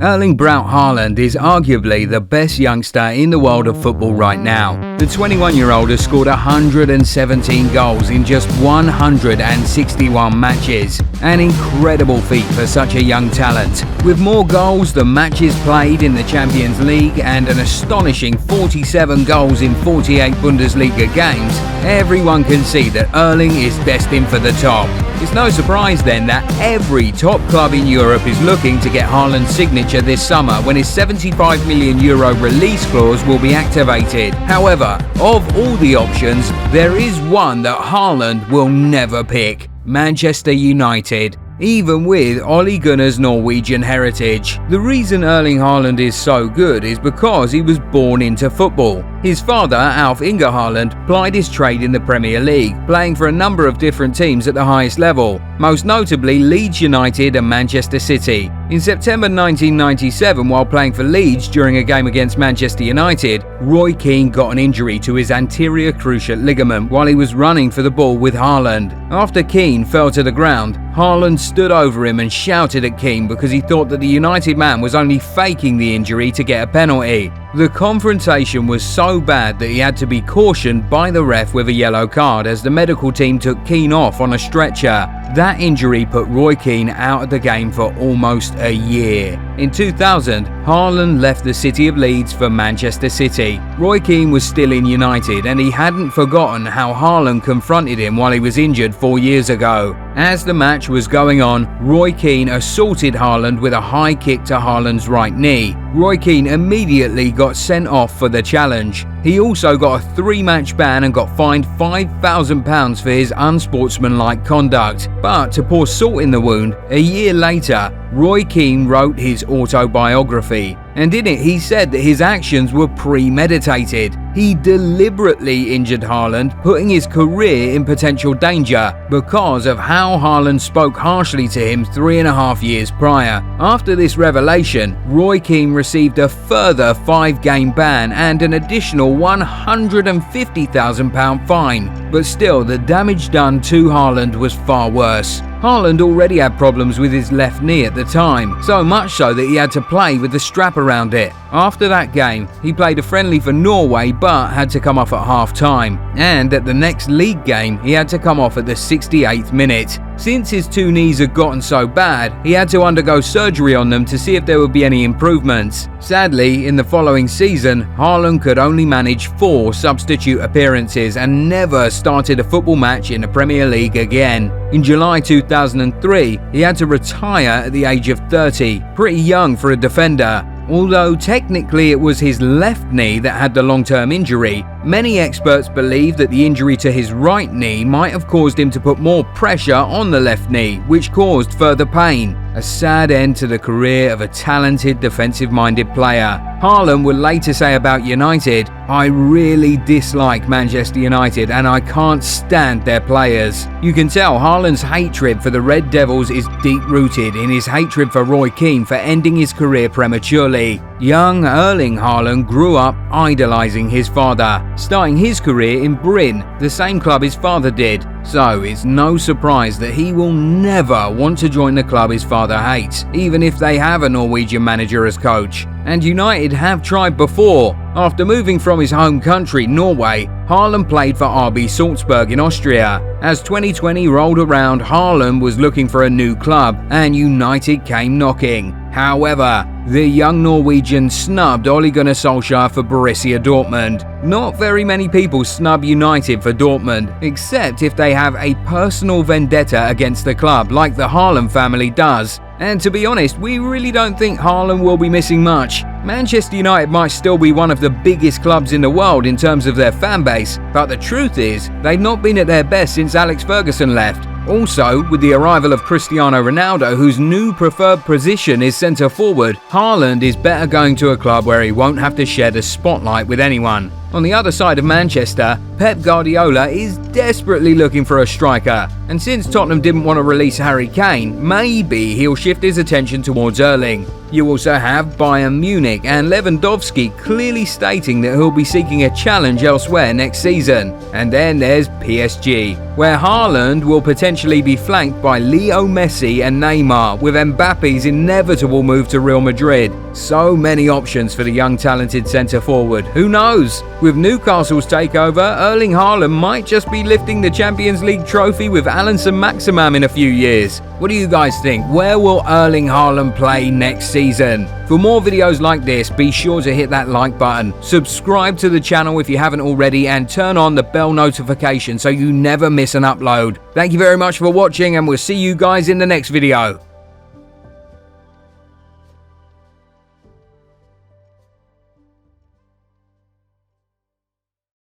Erling Braut Haaland is arguably the best youngster in the world of football right now. The 21 year old has scored 117 goals in just 161 matches. An incredible feat for such a young talent. With more goals than matches played in the Champions League and an astonishing 47 goals in 48 Bundesliga games, everyone can see that Erling is destined for the top. It's no surprise then that every top club in Europe is looking to get Haaland's signature this summer when his 75 million euro release clause will be activated. However, of all the options, there is one that Haaland will never pick Manchester United even with Ole Gunnar's Norwegian heritage. The reason Erling Haaland is so good is because he was born into football. His father, Alf Inge Haaland, plied his trade in the Premier League, playing for a number of different teams at the highest level, most notably Leeds United and Manchester City. In September 1997, while playing for Leeds during a game against Manchester United, Roy Keane got an injury to his anterior cruciate ligament while he was running for the ball with Haaland. After Keane fell to the ground, Haaland stood over him and shouted at Keane because he thought that the United man was only faking the injury to get a penalty. The confrontation was so bad that he had to be cautioned by the ref with a yellow card as the medical team took Keane off on a stretcher. That injury put Roy Keane out of the game for almost a year. In 2000, Haaland left the city of Leeds for Manchester City. Roy Keane was still in United and he hadn't forgotten how Haaland confronted him while he was injured four years ago. As the match was going on, Roy Keane assaulted Haaland with a high kick to Haaland's right knee. Roy Keane immediately got sent off for the challenge. He also got a three match ban and got fined £5,000 for his unsportsmanlike conduct. But to pour salt in the wound, a year later, Roy Keane wrote his autobiography. And in it, he said that his actions were premeditated. He deliberately injured Haaland, putting his career in potential danger because of how Haaland spoke harshly to him three and a half years prior. After this revelation, Roy Keane received a further five game ban and an additional £150,000 fine. But still, the damage done to Haaland was far worse. Haaland already had problems with his left knee at the time, so much so that he had to play with the strap around it. After that game, he played a friendly for Norway but had to come off at half time, and at the next league game, he had to come off at the 68th minute. Since his two knees had gotten so bad, he had to undergo surgery on them to see if there would be any improvements. Sadly, in the following season, Haaland could only manage four substitute appearances and never started a football match in the Premier League again. In July 2003, he had to retire at the age of 30, pretty young for a defender. Although technically it was his left knee that had the long term injury, many experts believe that the injury to his right knee might have caused him to put more pressure on the left knee, which caused further pain. A sad end to the career of a talented defensive minded player. Haaland would later say about United, I really dislike Manchester United and I can't stand their players. You can tell Haaland's hatred for the Red Devils is deep rooted in his hatred for Roy Keane for ending his career prematurely. Young Erling Haaland grew up idolising his father, starting his career in Bryne, the same club his father did. So it's no surprise that he will never want to join the club his father hates, even if they have a Norwegian manager as coach. And United have tried before. After moving from his home country, Norway, Haaland played for RB Salzburg in Austria. As 2020 rolled around, Haaland was looking for a new club, and United came knocking. However, the young Norwegian snubbed Ole Gunnar Solskjaer for Borussia Dortmund. Not very many people snub United for Dortmund, except if they have a personal vendetta against the club, like the Haaland family does. And to be honest, we really don't think Haaland will be missing much. Manchester United might still be one of the biggest clubs in the world in terms of their fan base, but the truth is, they've not been at their best since Alex Ferguson left. Also, with the arrival of Cristiano Ronaldo, whose new preferred position is centre forward, Haaland is better going to a club where he won't have to share the spotlight with anyone. On the other side of Manchester, Pep Guardiola is desperately looking for a striker, and since Tottenham didn't want to release Harry Kane, maybe he'll shift his attention towards Erling. You also have Bayern Munich and Lewandowski clearly stating that he'll be seeking a challenge elsewhere next season. And then there's PSG, where Haaland will potentially be flanked by Leo Messi and Neymar, with Mbappe's inevitable move to Real Madrid. So many options for the young talented centre forward. Who knows? With Newcastle's takeover, Erling Haaland might just be lifting the Champions League trophy with Allan Saint-Maximin in a few years. What do you guys think? Where will Erling Haaland play next season? For more videos like this, be sure to hit that like button, subscribe to the channel if you haven't already, and turn on the bell notification so you never miss an upload. Thank you very much for watching, and we'll see you guys in the next video.